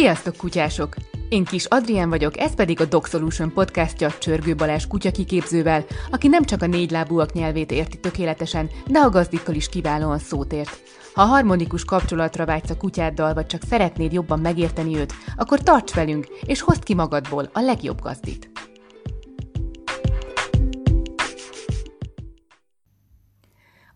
Sziasztok, kutyások! Én Kis Adrián vagyok, ez pedig a Dog Solution podcastja Csörgő Balázs kutyakiképzővel, aki nem csak a négylábúak nyelvét érti tökéletesen, de a gazdikkal is kiválóan szót ért. Ha harmonikus kapcsolatra vágysz a kutyáddal, vagy csak szeretnéd jobban megérteni őt, akkor tarts velünk, és hozd ki magadból a legjobb gazdit.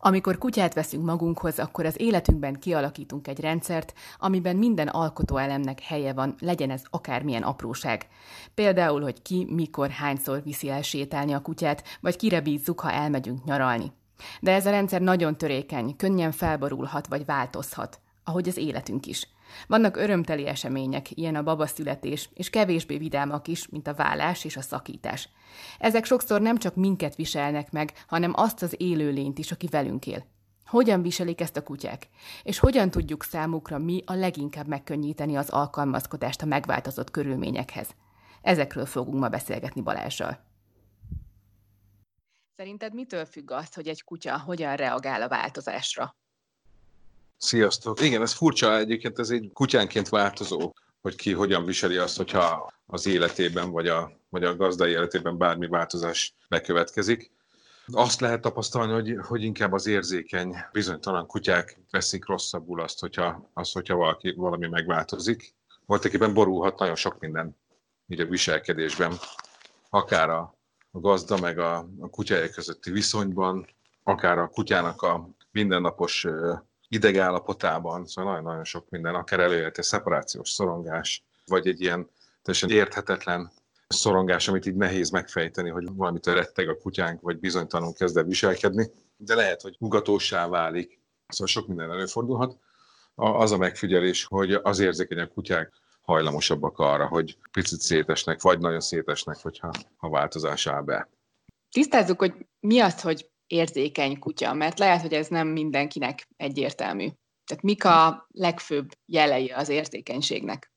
Amikor kutyát veszünk magunkhoz, akkor az életünkben kialakítunk egy rendszert, amiben minden alkotóelemnek helye van, legyen ez akármilyen apróság. Például, hogy ki, mikor, hányszor viszi el sétálni a kutyát, vagy kire bízzuk, ha elmegyünk nyaralni. De ez a rendszer nagyon törékeny, könnyen felborulhat vagy változhat, ahogy az életünk is. Vannak örömteli események, ilyen a babaszületés, és kevésbé vidámak is, mint a vállás és a szakítás. Ezek sokszor nem csak minket viselnek meg, hanem azt az élőlényt is, aki velünk él. Hogyan viselik ezt a kutyák? És hogyan tudjuk számukra mi a leginkább megkönnyíteni az alkalmazkodást a megváltozott körülményekhez? Ezekről fogunk ma beszélgetni Balázsral. Szerinted mitől függ az, hogy egy kutya hogyan reagál a változásra? Sziasztok! Igen, ez furcsa egyébként, ez egy kutyánként változó, hogy ki hogyan viseli azt, hogyha az életében vagy a, vagy a gazdai életében bármi változás bekövetkezik. Azt lehet tapasztalni, hogy, hogy inkább az érzékeny, bizonytalan kutyák veszik rosszabbul azt, hogyha, azt, hogyha valaki, valami megváltozik. Voltaképpen borulhat nagyon sok minden így a viselkedésben, akár a, a gazda meg a, a kutyája közötti viszonyban, akár a kutyának a mindennapos idegállapotában, szóval nagyon-nagyon sok minden, akár előjött egy szeparációs szorongás, vagy egy ilyen teljesen érthetetlen szorongás, amit így nehéz megfejteni, hogy valamitől retteg a kutyánk, vagy bizonytalanul kezd el viselkedni, de lehet, hogy ugatósá válik, szóval sok minden előfordulhat. Az a megfigyelés, hogy az érzékenyebb kutyák hajlamosabbak arra, hogy picit szétesnek, vagy nagyon szétesnek, hogyha ha változás áll be. Tisztázzuk, hogy mi az, hogy érzékeny kutya, mert lehet, hogy ez nem mindenkinek egyértelmű. Tehát mik a legfőbb jelei az érzékenységnek?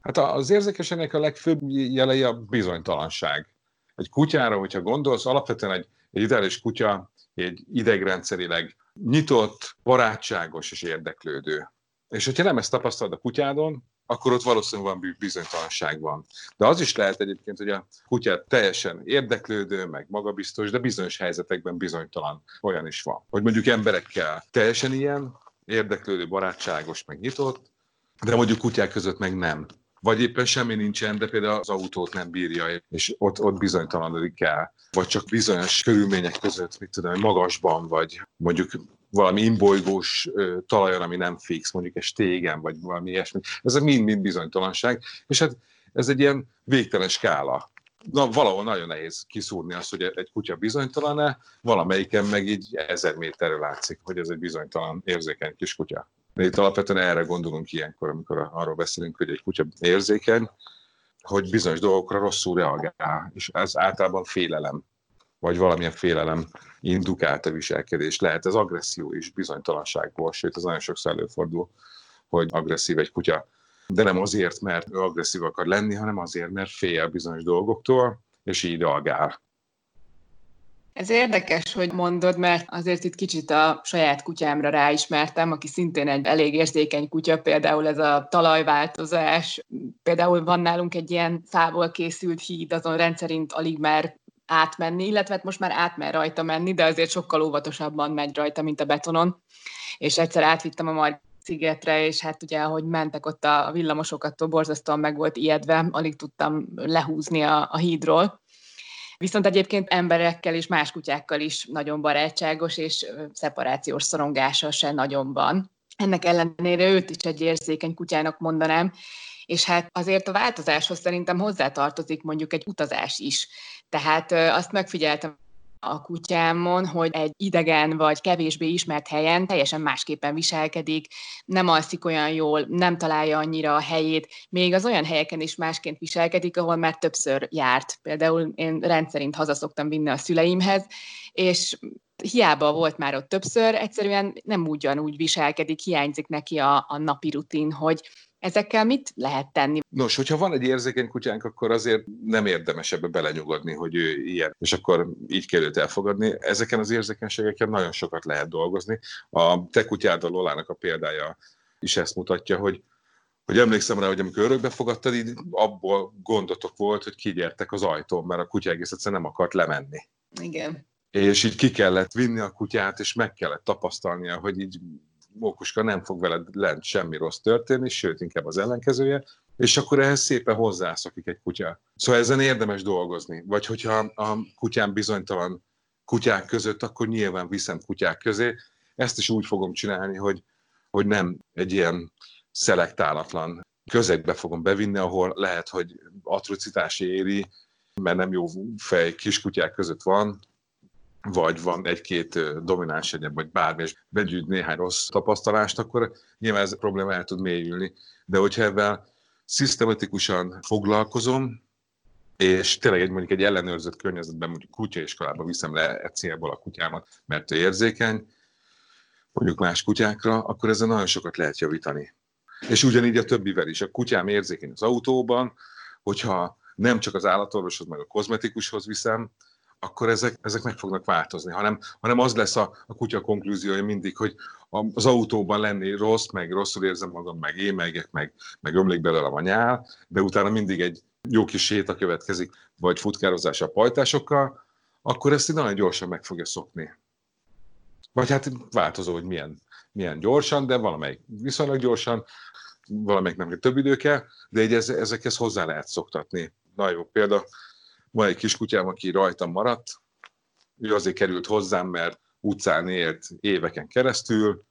Hát az érzékenységnek a legfőbb jelei a bizonytalanság. Egy kutyára, hogyha gondolsz, alapvetően egy, egy ideális kutya egy idegrendszerileg nyitott, barátságos és érdeklődő. És hogyha nem ezt tapasztalod a kutyádon, akkor ott valószínűleg van bizonytalanság van. De az is lehet egyébként, hogy a kutya teljesen érdeklődő, meg magabiztos, de bizonyos helyzetekben bizonytalan. Olyan is van. Hogy mondjuk emberekkel teljesen ilyen, érdeklődő, barátságos, meg nyitott, de mondjuk kutyák között meg nem. Vagy éppen semmi nincsen, de például az autót nem bírja, és ott, ott bizonytalanodik el. Vagy csak bizonyos körülmények között, mit tudom, magasban, vagy mondjuk valami imbolygós talajon, ami nem fix, mondjuk egy stégen, vagy valami ilyesmi. Ez mind-mind bizonytalanság, és hát ez egy ilyen végtelen skála. Na, valahol nagyon nehéz kiszúrni azt, hogy egy kutya bizonytalan-e, valamelyiken meg így ezer méterre látszik, hogy ez egy bizonytalan, érzékeny kis kutya. De itt alapvetően erre gondolunk ilyenkor, amikor arról beszélünk, hogy egy kutya érzékeny, hogy bizonyos dolgokra rosszul reagál, és ez általában félelem vagy valamilyen félelem indukált a viselkedés. Lehet ez agresszió is bizonytalanságból, sőt, ez nagyon sokszor előfordul, hogy agresszív egy kutya. De nem azért, mert ő agresszív akar lenni, hanem azért, mert fél bizonyos dolgoktól, és így reagál. Ez érdekes, hogy mondod, mert azért itt kicsit a saját kutyámra ráismertem, aki szintén egy elég érzékeny kutya, például ez a talajváltozás. Például van nálunk egy ilyen fából készült híd, azon rendszerint alig mer átmenni, illetve hát most már átmer rajta menni, de azért sokkal óvatosabban megy rajta, mint a betonon. És egyszer átvittem a Margit szigetre, és hát ugye, ahogy mentek ott a villamosokat, borzasztóan meg volt ijedve, alig tudtam lehúzni a, a hídról. Viszont egyébként emberekkel és más kutyákkal is nagyon barátságos, és szeparációs szorongása se nagyon van. Ennek ellenére őt is egy érzékeny kutyának mondanám, és hát azért a változáshoz szerintem hozzátartozik mondjuk egy utazás is. Tehát azt megfigyeltem a kutyámon, hogy egy idegen vagy kevésbé ismert helyen teljesen másképpen viselkedik, nem alszik olyan jól, nem találja annyira a helyét, még az olyan helyeken is másként viselkedik, ahol már többször járt. Például én rendszerint hazaszoktam vinni a szüleimhez, és hiába volt már ott többször, egyszerűen nem ugyanúgy viselkedik, hiányzik neki a, a napi rutin, hogy Ezekkel mit lehet tenni? Nos, hogyha van egy érzékeny kutyánk, akkor azért nem érdemes ebbe belenyugodni, hogy ő ilyen, és akkor így kell őt elfogadni. Ezeken az érzékenységeken nagyon sokat lehet dolgozni. A te kutyáddal Lolának a példája is ezt mutatja, hogy hogy emlékszem rá, hogy amikor örökbe fogadtad, így abból gondotok volt, hogy kigyertek az ajtón, mert a kutya egész egyszerűen nem akart lemenni. Igen. És így ki kellett vinni a kutyát, és meg kellett tapasztalnia, hogy így Mókuska nem fog veled lent semmi rossz történni, sőt, inkább az ellenkezője, és akkor ehhez szépen hozzászokik egy kutya. Szóval ezen érdemes dolgozni. Vagy hogyha a kutyám bizonytalan kutyák között, akkor nyilván viszem kutyák közé. Ezt is úgy fogom csinálni, hogy, hogy nem egy ilyen szelektálatlan közegbe fogom bevinni, ahol lehet, hogy atrocitás éri, mert nem jó fej kiskutyák között van, vagy van egy-két domináns egyéb, vagy bármi, és begyűjt néhány rossz tapasztalást, akkor nyilván ez a probléma el tud mélyülni. De hogyha ebben szisztematikusan foglalkozom, és tényleg egy, mondjuk egy ellenőrzött környezetben, mondjuk kutyaiskolába viszem le egy célból a kutyámat, mert ő érzékeny, mondjuk más kutyákra, akkor ezzel nagyon sokat lehet javítani. És ugyanígy a többivel is. A kutyám érzékeny az autóban, hogyha nem csak az állatorvoshoz, meg a kozmetikushoz viszem, akkor ezek, ezek meg fognak változni, hanem, hanem az lesz a, a kutya konklúziója mindig, hogy az autóban lenni rossz, meg rosszul érzem magam, meg émegek, meg, meg ömlik belőle a nyál, de utána mindig egy jó kis séta következik, vagy futkározás a pajtásokkal, akkor ezt nagyon gyorsan meg fogja szokni. Vagy hát változó, hogy milyen, milyen gyorsan, de valamelyik viszonylag gyorsan, valamelyik nem több idő kell, de így ezekhez hozzá lehet szoktatni. Nagyon jó példa, van egy kiskutyám, aki rajtam maradt, ő azért került hozzám, mert utcán élt éveken keresztül,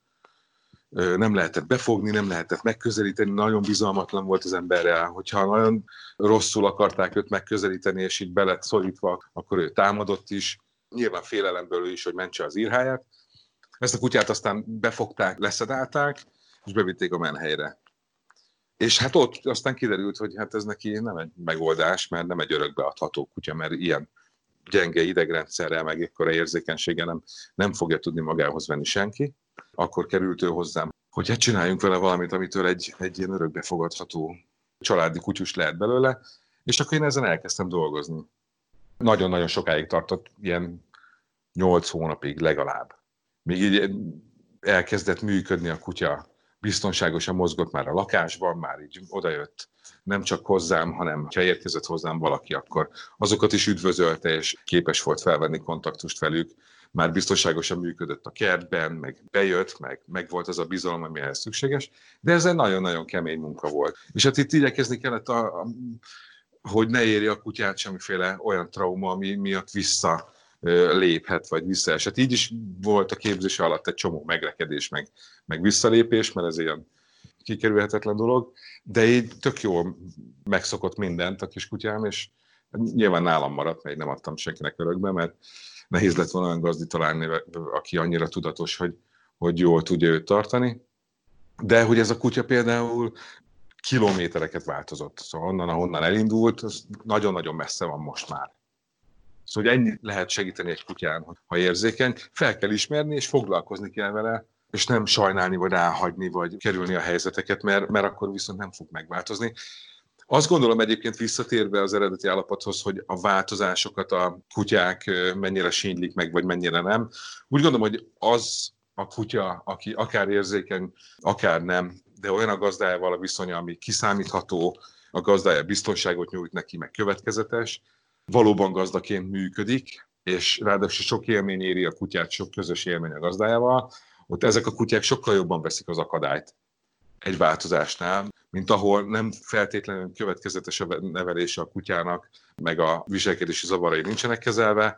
nem lehetett befogni, nem lehetett megközelíteni, nagyon bizalmatlan volt az emberrel, hogyha nagyon rosszul akarták őt megközelíteni, és így belet szorítva, akkor ő támadott is, nyilván félelemből is, hogy mentse az írháját. Ezt a kutyát aztán befogták, leszedálták, és bevitték a menhelyre. És hát ott aztán kiderült, hogy hát ez neki nem egy megoldás, mert nem egy örökbeadható kutya, mert ilyen gyenge idegrendszerrel, meg ekkora érzékenységgel nem, nem fogja tudni magához venni senki. Akkor került ő hozzám, hogy hát csináljunk vele valamit, amitől egy, egy ilyen örökbefogadható családi kutyus lehet belőle, és akkor én ezen elkezdtem dolgozni. Nagyon-nagyon sokáig tartott, ilyen nyolc hónapig legalább. Még így elkezdett működni a kutya biztonságosan mozgott már a lakásban, már így odajött nem csak hozzám, hanem ha érkezett hozzám valaki, akkor azokat is üdvözölte, és képes volt felvenni kontaktust velük. Már biztonságosan működött a kertben, meg bejött, meg, meg volt az a bizalom, ami ehhez szükséges, de ez egy nagyon-nagyon kemény munka volt. És hát itt igyekezni kellett, a, a, hogy ne érje a kutyát semmiféle olyan trauma, ami miatt vissza léphet, vagy visszaesett. Így is volt a képzése alatt egy csomó megrekedés, meg, meg visszalépés, mert ez ilyen kikerülhetetlen dolog, de így tök jól megszokott mindent a kiskutyám, és nyilván nálam maradt, mert nem adtam senkinek örökbe, mert nehéz lett volna olyan gazdi találni, aki annyira tudatos, hogy, hogy jól tudja őt tartani. De hogy ez a kutya például kilométereket változott. Szóval onnan, ahonnan elindult, az nagyon-nagyon messze van most már. Szóval, hogy ennyit lehet segíteni egy kutyán, ha érzékeny, fel kell ismerni, és foglalkozni kell vele, és nem sajnálni, vagy ráhagyni, vagy kerülni a helyzeteket, mert, mert akkor viszont nem fog megváltozni. Azt gondolom egyébként visszatérve az eredeti állapothoz, hogy a változásokat a kutyák mennyire sínylik meg, vagy mennyire nem. Úgy gondolom, hogy az a kutya, aki akár érzékeny, akár nem, de olyan a gazdájával a viszonya, ami kiszámítható, a gazdája biztonságot nyújt neki, meg következetes, valóban gazdaként működik, és ráadásul sok élmény éri a kutyát, sok közös élmény a gazdájával, ott ezek a kutyák sokkal jobban veszik az akadályt egy változásnál, mint ahol nem feltétlenül következetes a nevelése a kutyának, meg a viselkedési zavarai nincsenek kezelve,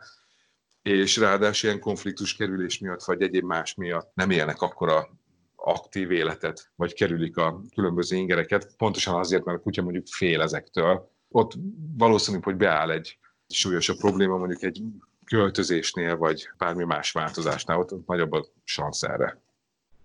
és ráadásul ilyen konfliktus kerülés miatt, vagy egyéb más miatt nem élnek akkora aktív életet, vagy kerülik a különböző ingereket, pontosan azért, mert a kutya mondjuk fél ezektől. Ott valószínű, hogy beáll egy súlyosabb probléma mondjuk egy költözésnél, vagy bármi más változásnál, ott nagyobb a szansz erre.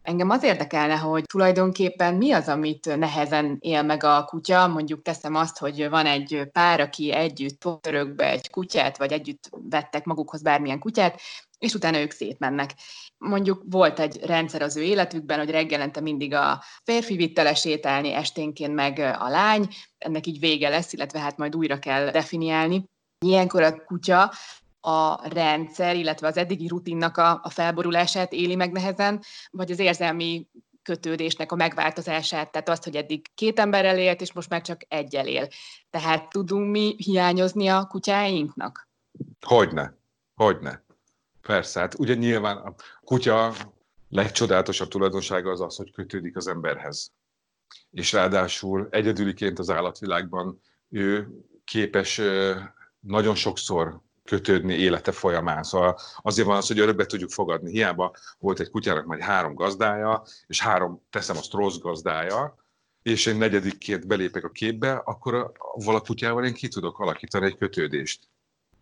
Engem az érdekelne, hogy tulajdonképpen mi az, amit nehezen él meg a kutya. Mondjuk teszem azt, hogy van egy pár, aki együtt törökbe egy kutyát, vagy együtt vettek magukhoz bármilyen kutyát, és utána ők szétmennek. Mondjuk volt egy rendszer az ő életükben, hogy reggelente mindig a férfi vitte sétálni, esténként meg a lány, ennek így vége lesz, illetve hát majd újra kell definiálni. Ilyenkor a kutya a rendszer, illetve az eddigi rutinnak a, a felborulását éli meg nehezen, vagy az érzelmi kötődésnek a megváltozását, tehát azt, hogy eddig két emberrel élt, és most már csak egyel él. Tehát tudunk mi hiányozni a kutyáinknak? Hogyne, hogyne. Persze, hát ugye nyilván a kutya legcsodálatosabb tulajdonsága az az, hogy kötődik az emberhez. És ráadásul egyedüliként az állatvilágban ő képes nagyon sokszor kötődni élete folyamán. Szóval azért van az, hogy örökbe tudjuk fogadni. Hiába volt egy kutyának majd három gazdája, és három, teszem azt, rossz gazdája, és én negyedikként belépek a képbe, akkor a, kutyával én ki tudok alakítani egy kötődést.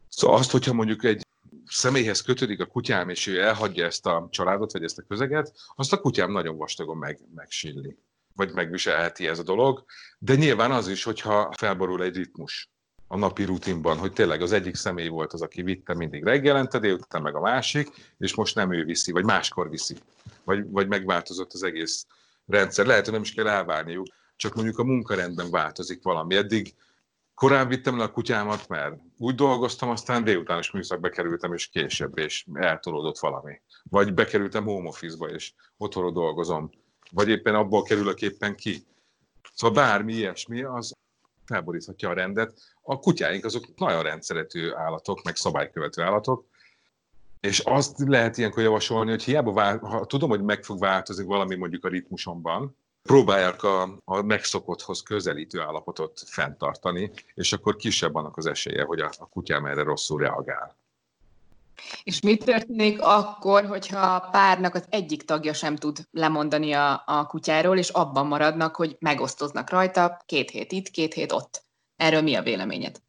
Szóval azt, hogyha mondjuk egy személyhez kötődik a kutyám, és ő elhagyja ezt a családot, vagy ezt a közeget, azt a kutyám nagyon vastagon meg, megsilli, vagy megviselheti ez a dolog. De nyilván az is, hogyha felborul egy ritmus a napi rutinban, hogy tényleg az egyik személy volt az, aki vitte mindig reggelente, délután meg a másik, és most nem ő viszi, vagy máskor viszi, vagy, vagy megváltozott az egész rendszer. Lehet, hogy nem is kell elvárniuk, csak mondjuk a munkarendben változik valami. Eddig korán vittem le a kutyámat, mert úgy dolgoztam, aztán délután is műszakba kerültem, és később, és eltolódott valami. Vagy bekerültem home office-ba, és otthonról dolgozom. Vagy éppen abból kerülök éppen ki. Szóval bármi ilyesmi, az felboríthatja a rendet. A kutyáink azok nagyon rendszeretű állatok, meg szabálykövető állatok, és azt lehet ilyenkor javasolni, hogy hiába vál, ha tudom, hogy meg fog változni valami mondjuk a ritmusomban, próbálják a, a megszokotthoz közelítő állapotot fenntartani, és akkor kisebb annak az esélye, hogy a, a kutyám erre rosszul reagál. És mi történik akkor, hogyha a párnak az egyik tagja sem tud lemondani a, a kutyáról, és abban maradnak, hogy megosztoznak rajta, két hét itt, két hét ott. Erről mi a véleményed?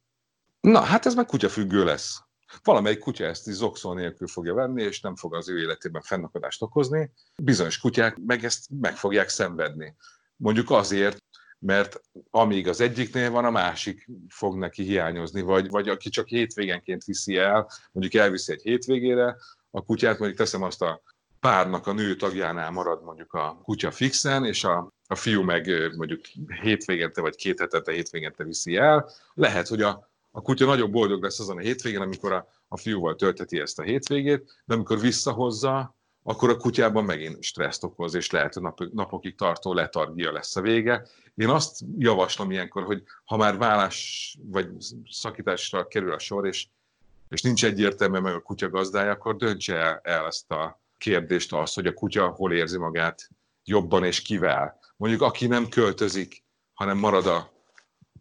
Na, hát ez meg kutyafüggő lesz. Valamelyik kutya ezt is zokszó nélkül fogja venni, és nem fog az ő életében fennakadást okozni. Bizonyos kutyák meg ezt meg fogják szenvedni. Mondjuk azért, mert amíg az egyiknél van, a másik fog neki hiányozni, vagy, vagy aki csak hétvégenként viszi el, mondjuk elviszi egy hétvégére, a kutyát mondjuk teszem azt a párnak a nő tagjánál marad mondjuk a kutya fixen, és a, a fiú meg mondjuk hétvégente vagy két hetete hétvégente viszi el. Lehet, hogy a, a kutya nagyon boldog lesz azon a hétvégén, amikor a, a fiúval tölteti ezt a hétvégét, de amikor visszahozza, akkor a kutyában megint stresszt okoz, és lehet, hogy nap, napokig tartó letargia lesz a vége. Én azt javaslom ilyenkor, hogy ha már vállás vagy szakításra kerül a sor, és, és nincs egyértelmű meg a kutya gazdája, akkor döntse el, el ezt a kérdést az, hogy a kutya hol érzi magát jobban és kivel. Mondjuk aki nem költözik, hanem marad a,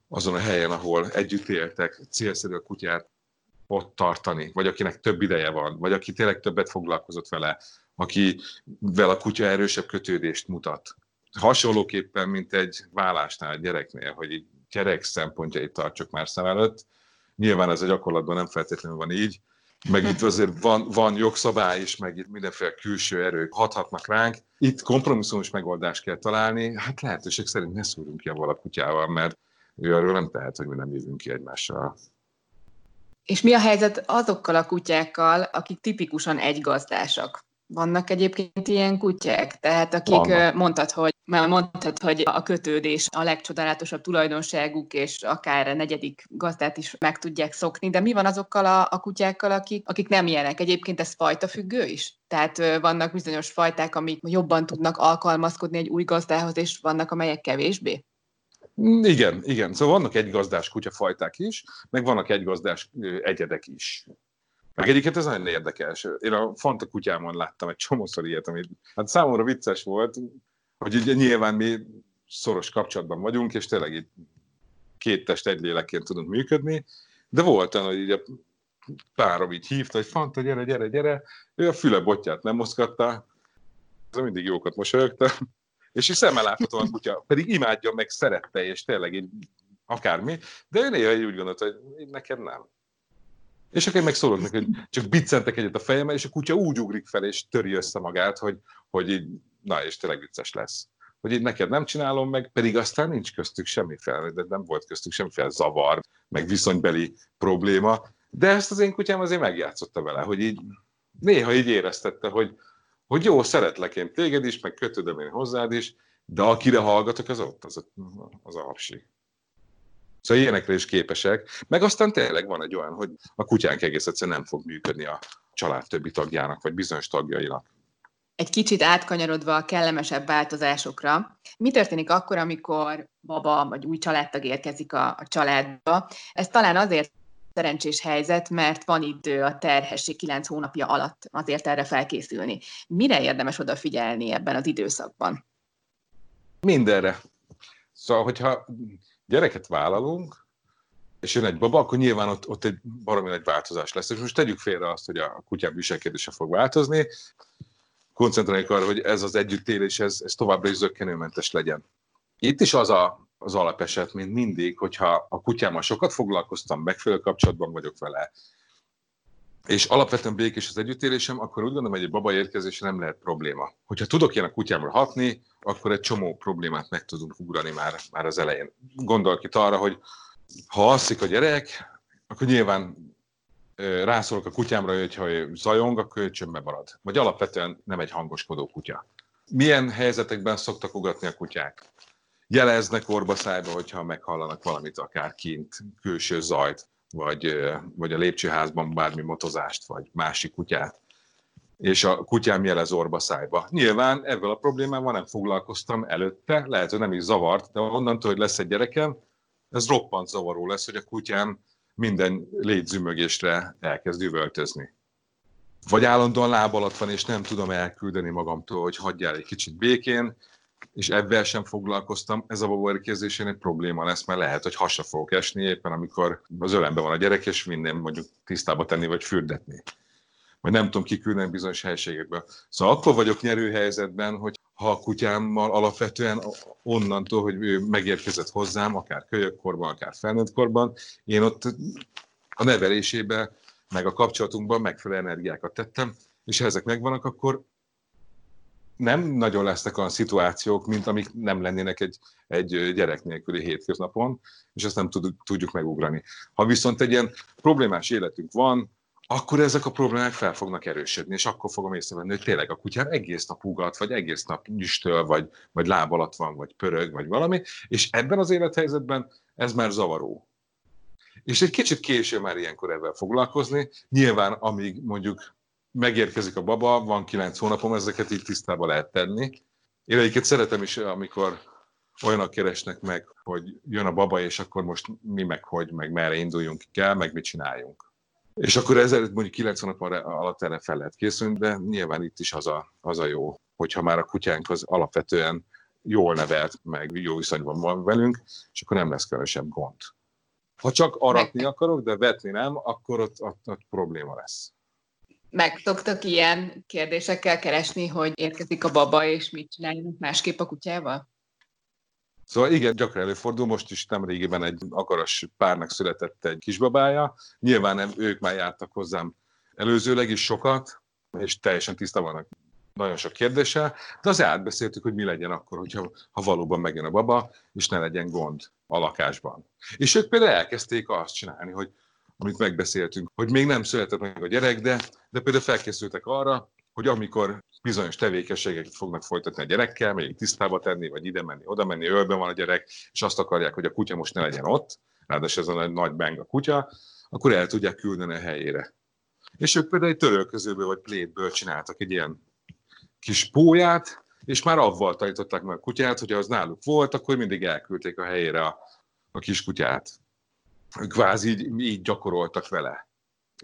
azon a helyen, ahol együtt éltek, célszerű a kutyát ott tartani, vagy akinek több ideje van, vagy aki tényleg többet foglalkozott vele, akivel a kutya erősebb kötődést mutat. Hasonlóképpen, mint egy vállásnál gyereknél, hogy így gyerek szempontjait tartsuk már szem előtt. Nyilván ez a gyakorlatban nem feltétlenül van így, meg itt azért van, van jogszabály is, meg itt mindenféle külső erők hathatnak ránk. Itt kompromisszumos megoldást kell találni, hát lehetőség szerint ne szúrunk ki a kutyával, mert ő arról nem tehet, hogy mi nem jövünk ki egymással. És mi a helyzet azokkal a kutyákkal, akik tipikusan egygazdásak? Vannak egyébként ilyen kutyák? Tehát akik Vannak. mondtad, hogy mondtad, hogy a kötődés a legcsodálatosabb tulajdonságuk, és akár a negyedik gazdát is meg tudják szokni, de mi van azokkal a, a kutyákkal, akik, akik nem ilyenek? Egyébként ez fajta függő is? Tehát vannak bizonyos fajták, amik jobban tudnak alkalmazkodni egy új gazdához, és vannak, amelyek kevésbé? Igen, igen. Szóval vannak egygazdás kutyafajták is, meg vannak egygazdás egyedek is. Meg egyiket ez nagyon érdekes. Én a Fanta kutyámon láttam egy csomószor ilyet, ami hát számomra vicces volt, hogy ugye nyilván mi szoros kapcsolatban vagyunk, és tényleg így két test egy lélekként tudunk működni, de volt olyan, hogy így a párom így hívta, hogy Fanta, gyere, gyere, gyere, ő a füle botját nem mozgatta, ez mindig jókat mosolyogtam, és így szemmel láthatóan kutya, pedig imádja, meg szerette, és tényleg így akármi, de ő néha így úgy gondolta, hogy neked nem. És akkor én meg szólok neki, hogy csak biccentek egyet a fejemmel, és a kutya úgy ugrik fel, és töri össze magát, hogy, hogy így, na, és tényleg vicces lesz. Hogy így neked nem csinálom meg, pedig aztán nincs köztük semmiféle, de nem volt köztük semmiféle zavar, meg viszonybeli probléma, de ezt az én kutyám azért megjátszotta vele, hogy így néha így éreztette, hogy, hogy jó, szeretlek én téged is, meg kötődöm én hozzád is, de akire hallgatok, az ott, az, az a hapsi. Szóval ilyenekre is képesek. Meg aztán tényleg van egy olyan, hogy a kutyánk egész egyszerűen nem fog működni a család többi tagjának, vagy bizonyos tagjainak. Egy kicsit átkanyarodva a kellemesebb változásokra, mi történik akkor, amikor baba vagy új családtag érkezik a, a családba? Ez talán azért szerencsés helyzet, mert van idő a terhesség 9 hónapja alatt azért erre felkészülni. Mire érdemes odafigyelni ebben az időszakban? Mindenre. Szóval, hogyha gyereket vállalunk, és jön egy baba, akkor nyilván ott, ott egy baromi nagy változás lesz. És most tegyük félre azt, hogy a kutyám viselkedése fog változni, koncentráljuk arra, hogy ez az együttélés, ez, ez továbbra is zöggenőmentes legyen. Itt is az a, az alapeset, mint mindig, hogyha a kutyámmal sokat foglalkoztam, megfelelő kapcsolatban vagyok vele, és alapvetően békés az együttélésem, akkor úgy gondolom, hogy egy baba érkezése nem lehet probléma. Hogyha tudok ilyen a kutyámra hatni, akkor egy csomó problémát meg tudunk ugrani már, már az elején. Gondolok itt arra, hogy ha alszik a gyerek, akkor nyilván rászólok a kutyámra, hogy ha ő zajong, akkor ő csömbbe marad. Vagy alapvetően nem egy hangoskodó kutya. Milyen helyzetekben szoktak ugatni a kutyák? Jeleznek orba szájba, hogyha meghallanak valamit, akár kint, külső zajt, vagy, vagy a lépcsőházban bármi motozást, vagy másik kutyát és a kutyám jelez orba szájba. Nyilván ezzel a problémával nem foglalkoztam előtte, lehet, hogy nem is zavart, de onnantól, hogy lesz egy gyerekem, ez roppant zavaró lesz, hogy a kutyám minden légyzümögésre elkezd üvöltözni. Vagy állandóan láb alatt van, és nem tudom elküldeni magamtól, hogy hagyjál egy kicsit békén, és ebben sem foglalkoztam, ez a babaérkezésén egy probléma lesz, mert lehet, hogy hasra fogok esni éppen, amikor az ölemben van a gyerek, és minden mondjuk tisztába tenni, vagy fürdetni. Vagy nem tudom kiküldeni bizonyos helységekbe. Szóval akkor vagyok nyerő helyzetben, hogy ha a kutyámmal alapvetően onnantól, hogy ő megérkezett hozzám, akár kölyökkorban, akár felnőttkorban, én ott a nevelésébe, meg a kapcsolatunkban megfelelő energiákat tettem, és ha ezek megvannak, akkor nem nagyon lesznek olyan szituációk, mint amik nem lennének egy, egy gyerek nélküli hétköznapon, és ezt nem tudjuk, megugrani. Ha viszont egy ilyen problémás életünk van, akkor ezek a problémák fel fognak erősödni, és akkor fogom észrevenni, hogy tényleg a kutyám egész nap ugat, vagy egész nap nyüstöl, vagy, vagy láb alatt van, vagy pörög, vagy valami, és ebben az élethelyzetben ez már zavaró. És egy kicsit késő már ilyenkor ebben foglalkozni. Nyilván, amíg mondjuk megérkezik a baba, van kilenc hónapom, ezeket így tisztába lehet tenni. Én egyiket szeretem is, amikor olyanok keresnek meg, hogy jön a baba, és akkor most mi meg hogy, meg merre induljunk kell, meg mit csináljunk. És akkor ezzel mondjuk 90 nap alatt erre fel lehet készülni, de nyilván itt is az a, az a jó, hogyha már a kutyánk az alapvetően jól nevelt, meg jó viszonyban van velünk, és akkor nem lesz kevesebb gond. Ha csak aratni akarok, de vetni nem, akkor ott, ott, ott probléma lesz. Meg szoktak ilyen kérdésekkel keresni, hogy érkezik a baba, és mit csináljanak másképp a kutyával? Szóval igen, gyakran előfordul, most is nem régiben egy akaras párnak született egy kisbabája. Nyilván nem, ők már jártak hozzám előzőleg is sokat, és teljesen tisztában vannak nagyon sok kérdése, de az átbeszéltük, hogy mi legyen akkor, hogyha, ha valóban megjön a baba, és ne legyen gond a lakásban. És ők például elkezdték azt csinálni, hogy amit megbeszéltünk, hogy még nem született meg a gyerek, de, de például felkészültek arra, hogy amikor bizonyos tevékenységeket fognak folytatni a gyerekkel, még tisztába tenni, vagy ide menni, oda menni, ölben van a gyerek, és azt akarják, hogy a kutya most ne legyen ott, ráadásul ez a nagy bang a kutya, akkor el tudják küldeni a helyére. És ők például egy törölközőből vagy plétből csináltak egy ilyen kis póját, és már avval tanították meg a kutyát, hogy az náluk volt, akkor mindig elküldték a helyére a, a kis kutyát. Kvázi így, gyakoroltak vele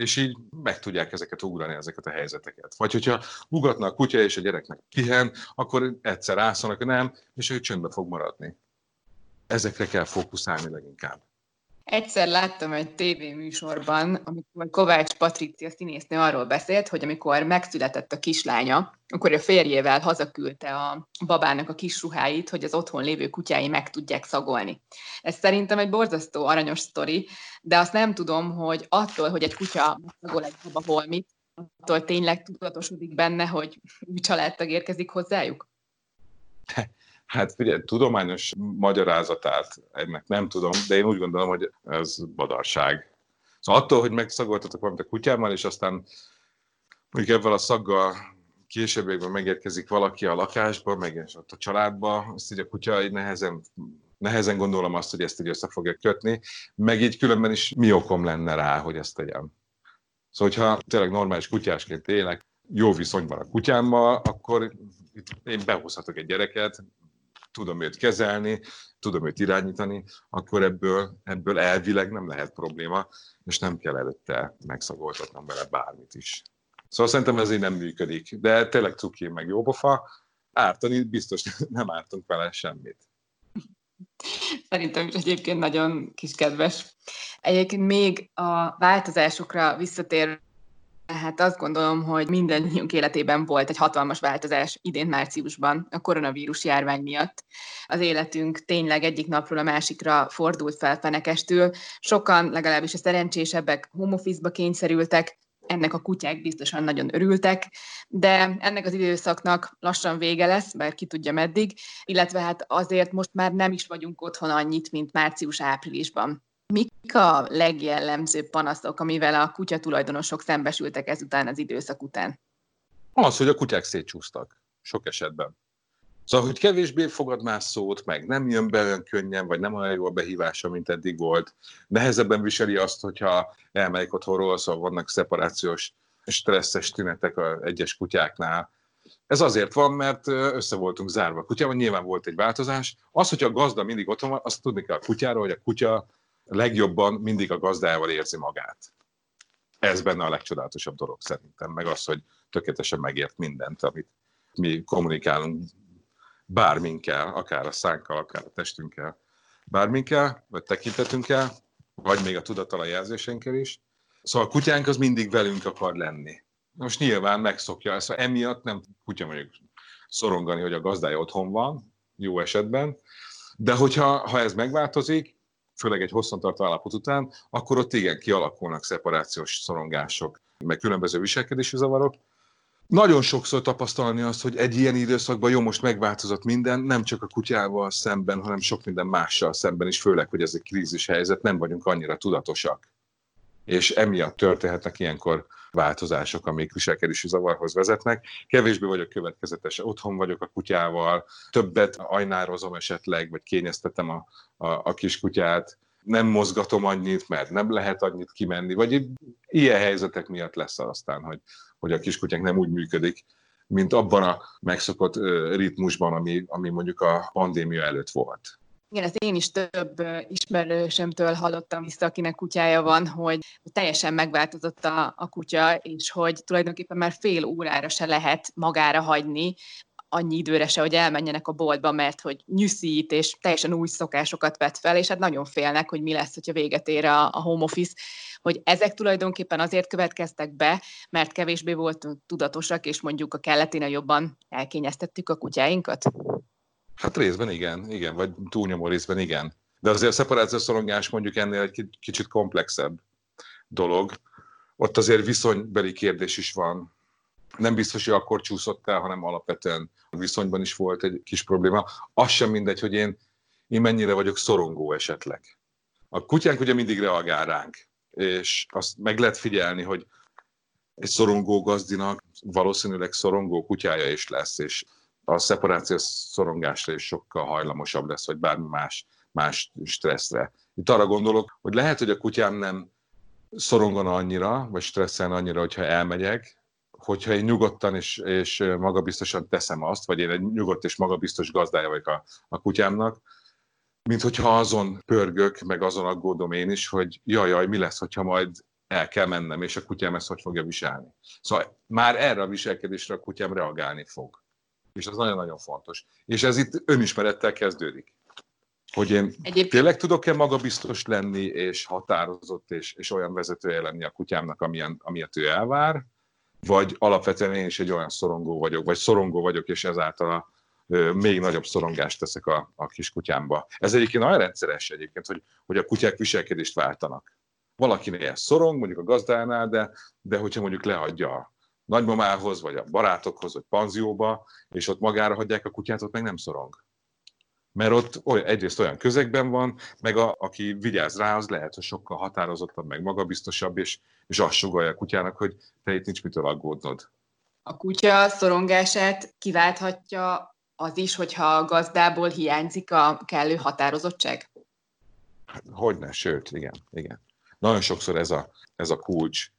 és így meg tudják ezeket ugrani, ezeket a helyzeteket. Vagy hogyha ugatna a kutya és a gyereknek pihen, akkor egyszer rászolnak, nem, és ő csöndbe fog maradni. Ezekre kell fókuszálni leginkább. Egyszer láttam egy tévéműsorban, amikor Kovács Patricia színésznő arról beszélt, hogy amikor megszületett a kislánya, akkor a férjével hazaküldte a babának a kis ruháit, hogy az otthon lévő kutyái meg tudják szagolni. Ez szerintem egy borzasztó aranyos sztori, de azt nem tudom, hogy attól, hogy egy kutya szagol egy baba holmit, attól tényleg tudatosodik benne, hogy új családtag érkezik hozzájuk? Hát ugye, tudományos magyarázatát ennek nem tudom, de én úgy gondolom, hogy ez badarság. Szóval attól, hogy megszagoltatok valamit a kutyámmal, és aztán mondjuk ebben a szaggal későbbiekben megérkezik valaki a lakásba, meg és ott a családba, azt így a kutya így nehezen, nehezen gondolom azt, hogy ezt így össze fogja kötni, meg így különben is mi okom lenne rá, hogy ezt tegyem. Szóval, hogyha tényleg normális kutyásként élek, jó viszonyban a kutyámmal, akkor én behozhatok egy gyereket, tudom őt kezelni, tudom őt irányítani, akkor ebből, ebből elvileg nem lehet probléma, és nem kell előtte megszagoltatnom vele bármit is. Szóval szerintem ez így nem működik, de tényleg cuki meg jóbofa, ártani biztos nem ártunk vele semmit. Szerintem is egyébként nagyon kiskedves. Egyébként még a változásokra visszatér, Hát azt gondolom, hogy mindannyiunk életében volt egy hatalmas változás idén márciusban a koronavírus járvány miatt. Az életünk tényleg egyik napról a másikra fordult fel fenekestül. Sokan, legalábbis a szerencsésebbek home office-ba kényszerültek, ennek a kutyák biztosan nagyon örültek, de ennek az időszaknak lassan vége lesz, bár ki tudja meddig, illetve hát azért most már nem is vagyunk otthon annyit, mint március-áprilisban. Mik a legjellemzőbb panaszok, amivel a kutyatulajdonosok szembesültek ezután az időszak után? Az, hogy a kutyák szétcsúsztak, sok esetben. Szóval, hogy kevésbé fogad más szót, meg nem jön be olyan könnyen, vagy nem olyan jó a behívása, mint eddig volt. Nehezebben viseli azt, hogyha elmegyek otthonról, szóval vannak szeparációs stresszes tünetek a egyes kutyáknál. Ez azért van, mert össze voltunk zárva a kutyával, nyilván volt egy változás. Az, hogyha a gazda mindig otthon van, azt tudni kell a kutyáról, hogy a kutya legjobban mindig a gazdájával érzi magát. Ez benne a legcsodálatosabb dolog szerintem, meg az, hogy tökéletesen megért mindent, amit mi kommunikálunk bárminkkel, akár a szánkkal, akár a testünkkel, bárminkkel, vagy tekintetünkkel, vagy még a tudatala jelzéseinkkel is. Szóval a kutyánk az mindig velünk akar lenni. Most nyilván megszokja ezt, szóval emiatt nem kutya mondjuk szorongani, hogy a gazdája otthon van, jó esetben, de hogyha ha ez megváltozik, főleg egy hosszantartó állapot után, akkor ott igen kialakulnak szeparációs szorongások, meg különböző viselkedési zavarok. Nagyon sokszor tapasztalni azt, hogy egy ilyen időszakban jó, most megváltozott minden, nem csak a kutyával szemben, hanem sok minden mással szemben is, főleg, hogy ez egy krízis helyzet, nem vagyunk annyira tudatosak. És emiatt történhetnek ilyenkor változások, amik viselkedési zavarhoz vezetnek. Kevésbé vagyok következetes, otthon vagyok a kutyával, többet ajnározom esetleg, vagy kényeztetem a, a, a kiskutyát, nem mozgatom annyit, mert nem lehet annyit kimenni, vagy ilyen helyzetek miatt lesz aztán, hogy, hogy a kiskutyák nem úgy működik, mint abban a megszokott ritmusban, ami, ami mondjuk a pandémia előtt volt. Igen, ezt én is több ismerősömtől hallottam vissza, akinek kutyája van, hogy teljesen megváltozott a, a kutya, és hogy tulajdonképpen már fél órára se lehet magára hagyni, annyi időre se, hogy elmenjenek a boltba, mert hogy nyűszít, és teljesen új szokásokat vet fel, és hát nagyon félnek, hogy mi lesz, hogyha véget ér a, a home office, hogy ezek tulajdonképpen azért következtek be, mert kevésbé voltunk tudatosak, és mondjuk a kelleténél jobban elkényeztettük a kutyáinkat? Hát részben igen, igen, vagy túlnyomó részben igen. De azért a szeparációs szorongás mondjuk ennél egy kicsit komplexebb dolog. Ott azért viszonybeli kérdés is van. Nem biztos, hogy akkor csúszott el, hanem alapvetően a viszonyban is volt egy kis probléma. Az sem mindegy, hogy én, én mennyire vagyok szorongó esetleg. A kutyánk ugye mindig reagál ránk, és azt meg lehet figyelni, hogy egy szorongó gazdinak valószínűleg szorongó kutyája is lesz, és a szeparációs szorongásra is sokkal hajlamosabb lesz, vagy bármi más, más stresszre. Itt arra gondolok, hogy lehet, hogy a kutyám nem szorongana annyira, vagy stresszelne annyira, hogyha elmegyek, hogyha én nyugodtan és, és magabiztosan teszem azt, vagy én egy nyugodt és magabiztos gazdája vagyok a, a kutyámnak, mint hogyha azon pörgök, meg azon aggódom én is, hogy jaj, jaj, mi lesz, hogyha majd el kell mennem, és a kutyám ezt hogy fogja viselni. Szóval már erre a viselkedésre a kutyám reagálni fog és az nagyon-nagyon fontos. És ez itt önismerettel kezdődik. Hogy én Egyéb... tényleg tudok-e magabiztos lenni, és határozott, és, és olyan vezetője lenni a kutyámnak, amilyen, amilyet ő elvár, vagy alapvetően én is egy olyan szorongó vagyok, vagy szorongó vagyok, és ezáltal a, még nagyobb szorongást teszek a, a kis kutyámba. Ez egyébként nagyon rendszeres egyébként, hogy, hogy a kutyák viselkedést váltanak. Valakinél szorong, mondjuk a gazdánál, de, de hogyha mondjuk leadja nagymamához, vagy a barátokhoz, vagy panzióba, és ott magára hagyják a kutyát, ott meg nem szorong. Mert ott olyan, egyrészt olyan közegben van, meg a, aki vigyáz rá, az lehet, hogy sokkal határozottabb, meg magabiztosabb, és, és azt sugalja a kutyának, hogy te itt nincs mitől aggódnod. A kutya szorongását kiválthatja az is, hogyha a gazdából hiányzik a kellő határozottság? Hogyne, sőt, igen, igen. Nagyon sokszor ez a, ez a kulcs,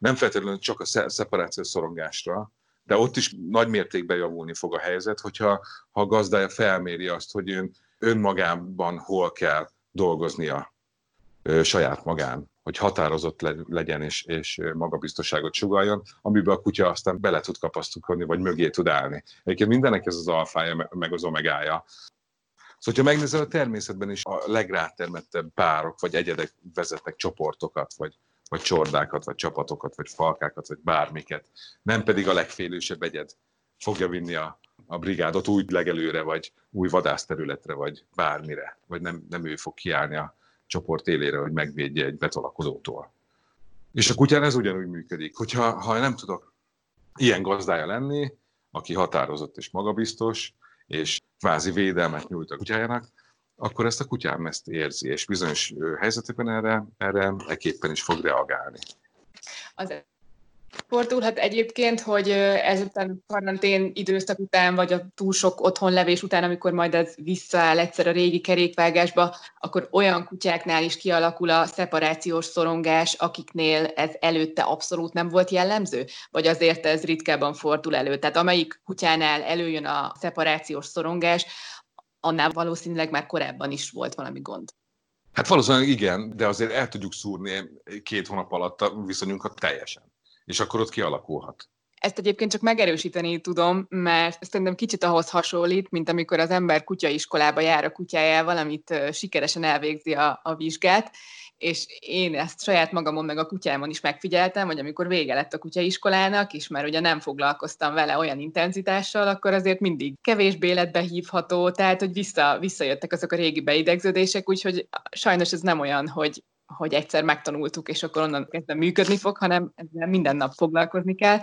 nem feltétlenül csak a szeparációs szorongásra, De ott is nagy mértékben javulni fog a helyzet, hogyha ha a gazdája felméri azt, hogy ön önmagában hol kell dolgoznia saját magán, hogy határozott legyen és, és magabiztosságot sugaljon, amiben a kutya aztán bele tud kapaszkodni, vagy mögé tud állni. Egyébként mindenek ez az alfája, meg az omegája. Szóval, ha megnézel a természetben is a legrátermettebb párok, vagy egyedek vezetnek csoportokat, vagy, vagy csordákat, vagy csapatokat, vagy falkákat, vagy bármiket. Nem pedig a legfélősebb egyed fogja vinni a, a brigádot új legelőre, vagy új vadászterületre, vagy bármire. Vagy nem, nem ő fog kiállni a csoport élére, hogy megvédje egy betolakodótól. És a kutyán ez ugyanúgy működik. Hogyha ha nem tudok ilyen gazdája lenni, aki határozott és magabiztos, és kvázi védelmet nyújt a kutyájának, akkor ezt a kutyám ezt érzi, és bizonyos helyzetekben erre, erre eképpen is fog reagálni. Az Fordulhat egyébként, hogy ezután karantén időszak után, vagy a túl sok otthonlevés után, amikor majd ez visszaáll egyszer a régi kerékvágásba, akkor olyan kutyáknál is kialakul a szeparációs szorongás, akiknél ez előtte abszolút nem volt jellemző? Vagy azért ez ritkábban fordul elő? Tehát amelyik kutyánál előjön a szeparációs szorongás, annál valószínűleg már korábban is volt valami gond. Hát valószínűleg igen, de azért el tudjuk szúrni két hónap alatt a viszonyunkat teljesen és akkor ott kialakulhat. Ezt egyébként csak megerősíteni tudom, mert szerintem kicsit ahhoz hasonlít, mint amikor az ember kutyaiskolába jár a kutyájával, amit sikeresen elvégzi a, a vizsgát, és én ezt saját magamon meg a kutyámon is megfigyeltem, hogy amikor vége lett a kutyaiskolának, és már ugye nem foglalkoztam vele olyan intenzitással, akkor azért mindig kevésbé lett behívható, tehát hogy vissza, visszajöttek azok a régi beidegződések, úgyhogy sajnos ez nem olyan, hogy hogy egyszer megtanultuk, és akkor onnan kezdve működni fog, hanem ezzel minden nap foglalkozni kell.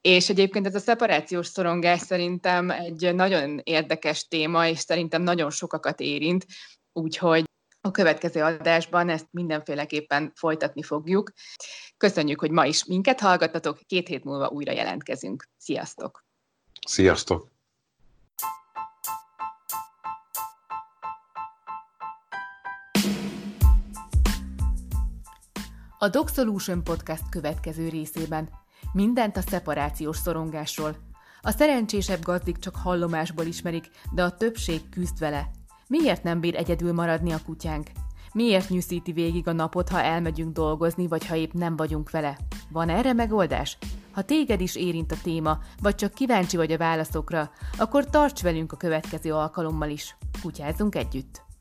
És egyébként ez a szeparációs szorongás szerintem egy nagyon érdekes téma, és szerintem nagyon sokakat érint, úgyhogy a következő adásban ezt mindenféleképpen folytatni fogjuk. Köszönjük, hogy ma is minket hallgattatok, két hét múlva újra jelentkezünk. Sziasztok! Sziasztok! A Dog Solution Podcast következő részében mindent a szeparációs szorongásról. A szerencsésebb gazdik csak hallomásból ismerik, de a többség küzd vele. Miért nem bír egyedül maradni a kutyánk? Miért nyűszíti végig a napot, ha elmegyünk dolgozni, vagy ha épp nem vagyunk vele? Van erre megoldás? Ha téged is érint a téma, vagy csak kíváncsi vagy a válaszokra, akkor tarts velünk a következő alkalommal is. Kutyázzunk együtt!